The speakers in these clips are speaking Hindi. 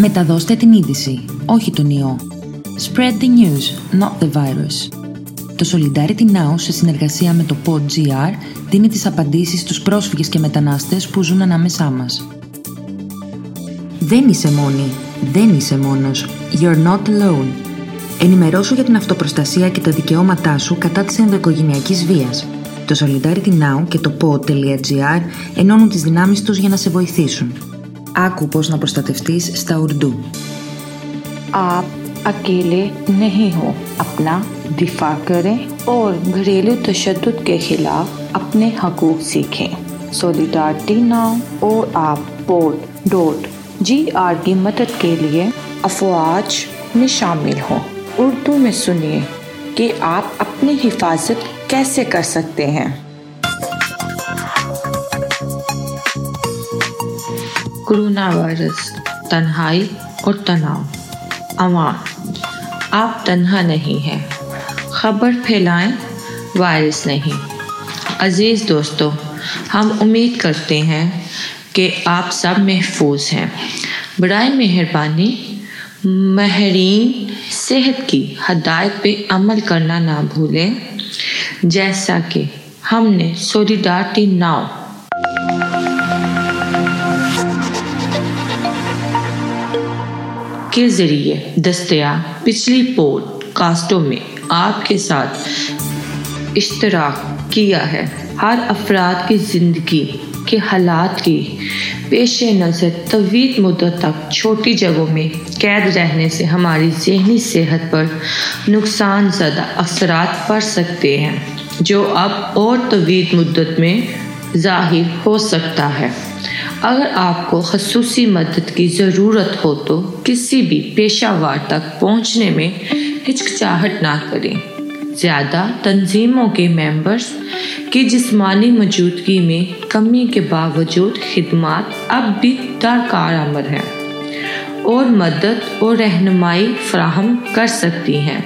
Μεταδώστε την είδηση, όχι τον ιό. Spread the news, not the virus. Το Solidarity Now, σε συνεργασία με το PodGR, δίνει τις απαντήσεις στους πρόσφυγες και μετανάστες που ζουν ανάμεσά μας. Δεν είσαι μόνη. Δεν είσαι μόνος. You're not alone. Ενημερώσου για την αυτοπροστασία και τα δικαιώματά σου κατά της ενδοοικογενειακής βίας. Το Solidarity Now και το pod.gr ενώνουν τις δυνάμεις τους για να σε βοηθήσουν. Άκου πώς να προστατευτείς στα Ουρντού. आप अकेले नहीं हो अपना दिफा करें और घरेलू तशद के खिलाफ अपने हकूक सीखें सोलिडारिटी नाउ और आप पोर्ट डॉट जी आर की मदद के लिए अफवाज में शामिल हों उर्दू में सुनिए कि आप अपनी हिफाजत कैसे कर सकते हैं कोरोना वायरस तन्हाई और तनाव। अवाम आप तन्हा नहीं हैं। खबर फैलाएँ वायरस नहीं। अज़ीज़ दोस्तों, हम उम्मीद करते हैं कि आप सब महफूज हैं। बरए मेहरबानी, महरीन सेहत की हदायत पे अमल करना ना भूलें। जैसा कि हमने सोलिडारिटी नाउ के ज़रिए दस्तयाब पिछली पॉडकास्टों में आपके साथ इश्तराक किया है। हर अफराद की ज़िंदगी के हालात की पेश नज़र तवील मुद्दत तक छोटी जगहों में कैद रहने से हमारी जहनी सेहत पर नुकसान ज़्यादा असरात पड़ सकते हैं, जो अब और तवील मुद्दत में ज़ाहिर हो सकता है। अगर आपको खसूसी मदद की ज़रूरत हो तो किसी भी पेशावर तक पहुँचने में हिचकिचाहट ना करें। ज़्यादा तंजीमों के मेंबर्स की जिस्मानी मौजूदगी में कमी के बावजूद खिदमत अब भी दरकार आमद हैं और मदद और रहनुमाई फ्राहम कर सकती हैं।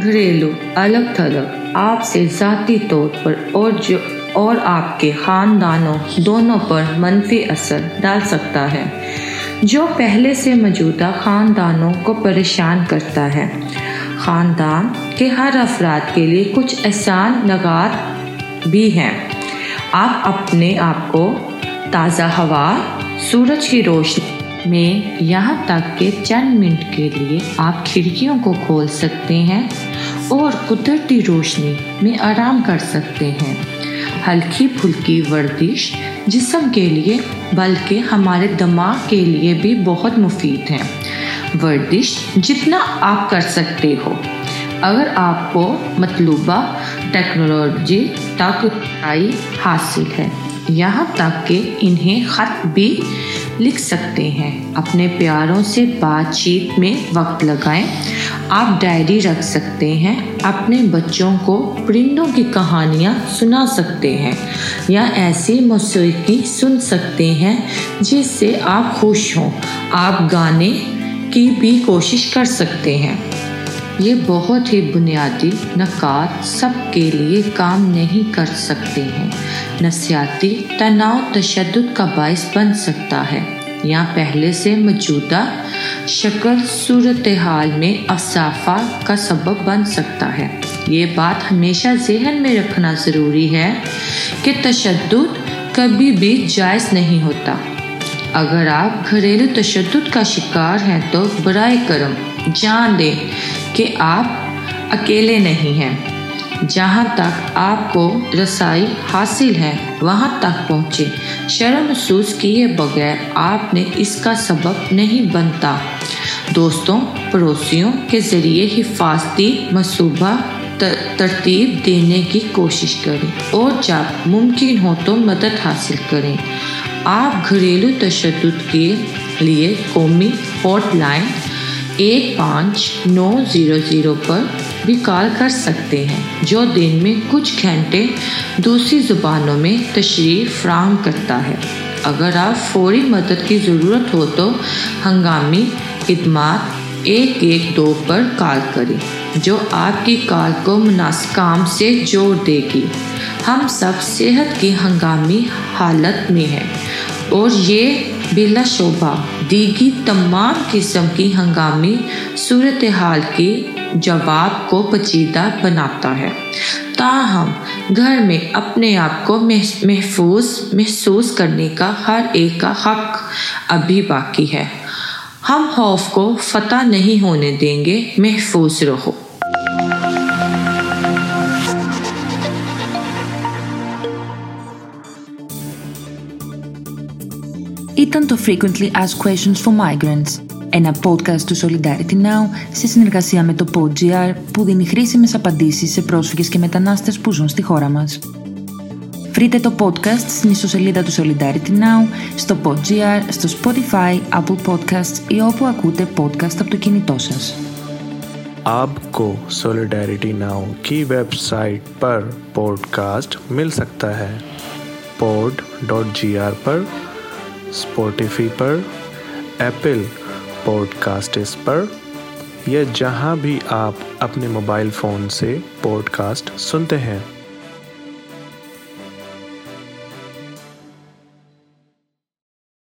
घरेलू अलग थलग आपसे ज़ाती तौर पर और जो और आपके ख़ानदानों दोनों पर मनफी असर डाल सकता है। जो पहले से मौजूदा ख़ानदानों को परेशान करता है। ख़ानदान के हर अफराद के लिए कुछ एहसान लगात भी हैं। आप अपने आप को ताज़ा हवा, सूरज की रोशनी में यहाँ तक के चंद मिनट के लिए आप खिड़कियों को खोल सकते हैं। और कुदरती रोशनी में आराम कर सकते हैं। हल्की फुल्की वर्जिश जिसम के लिए, बल्कि हमारे दिमाग के लिए भी बहुत मुफीद है। वर्जिश जितना आप कर सकते हो। अगर आपको मतलूबा टेक्नोलॉजी तक आई हासिल है, यहाँ तक कि इन्हें ख़त भी लिख सकते हैं। अपने प्यारों से बातचीत में वक्त लगाएँ। आप डायरी रख सकते हैं, अपने बच्चों को परिंदों की कहानियाँ सुना सकते हैं, या ऐसी मौसीकी सुन सकते हैं, जिससे आप खुश हों। आप गाने की भी कोशिश कर सकते हैं। ये बहुत ही बुनियादी, नकार सबके लिए काम नहीं कर सकते हैं। नसियाती, तनाव तशद का बायस बन सकता है। या पहले से मौजूदा शक्ल सूरत हाल में असाफा का सबब बन सकता है। ये बात हमेशा जहन में रखना ज़रूरी है कि तशद कभी भी जायज़ नहीं होता। अगर आप घरेलू तशद का शिकार हैं तो बर करम जान दें कि आप अकेले नहीं हैं। जहाँ तक आपको रसाई हासिल है, वहाँ तक पहुँचे। शर्म महसूस किए बगैर आपने इसका सबब नहीं बनता। दोस्तों, पड़ोसियों के ज़रिए हिफाजती मनसूबा तरतीब देने की कोशिश करें और जब मुमकिन हो तो मदद हासिल करें। आप घरेलू तशद के लिए कौमी हॉटलाइन एक पाँच नौ ज़ीरो ज़ीरो पर भी कॉल कर सकते हैं, जो दिन में कुछ घंटे दूसरी ज़ुबानों में तशरी फ्राहम करता है। अगर आप फौरी मदद की ज़रूरत हो तो हंगामी खदमात एक एक दो पर कॉल करें, जो आपकी कॉल को मुनासिब काम से जोड़ देगी। हम सब सेहत की हंगामी हालत में हैं। और ये बिला शोभा दीगी तमाम किस्म की हंगामी सूरत हाल की जवाब को पचीदा बनाता है। ताहम, घर में अपने आप को महफूज, महसूस करने का हर एक का हक अभी बाकी है। हम खौफ को फतह नहीं होने देंगे, महफूज रहो। Ήταν το Frequently Asked Questions for Migrants, ένα podcast του Solidarity Now σε συνεργασία με το PodGR που δίνει χρήσιμες απαντήσεις σε πρόσφυγες και μετανάστες που ζουν στη χώρα μας. Βρείτε το podcast στην ιστοσελίδα του Solidarity Now, στο PodGR, στο Spotify, Apple Podcasts ή όπου ακούτε podcast από το κινητό σας. आपको Solidarity Now की वेबसाइट पर पॉडकास्ट मिल सकता है pod.gr पर स्पॉटिफी पर एप्पल पॉडकास्टिस पर, या जहाँ भी आप अपने मोबाइल फ़ोन से पॉडकास्ट सुनते हैं।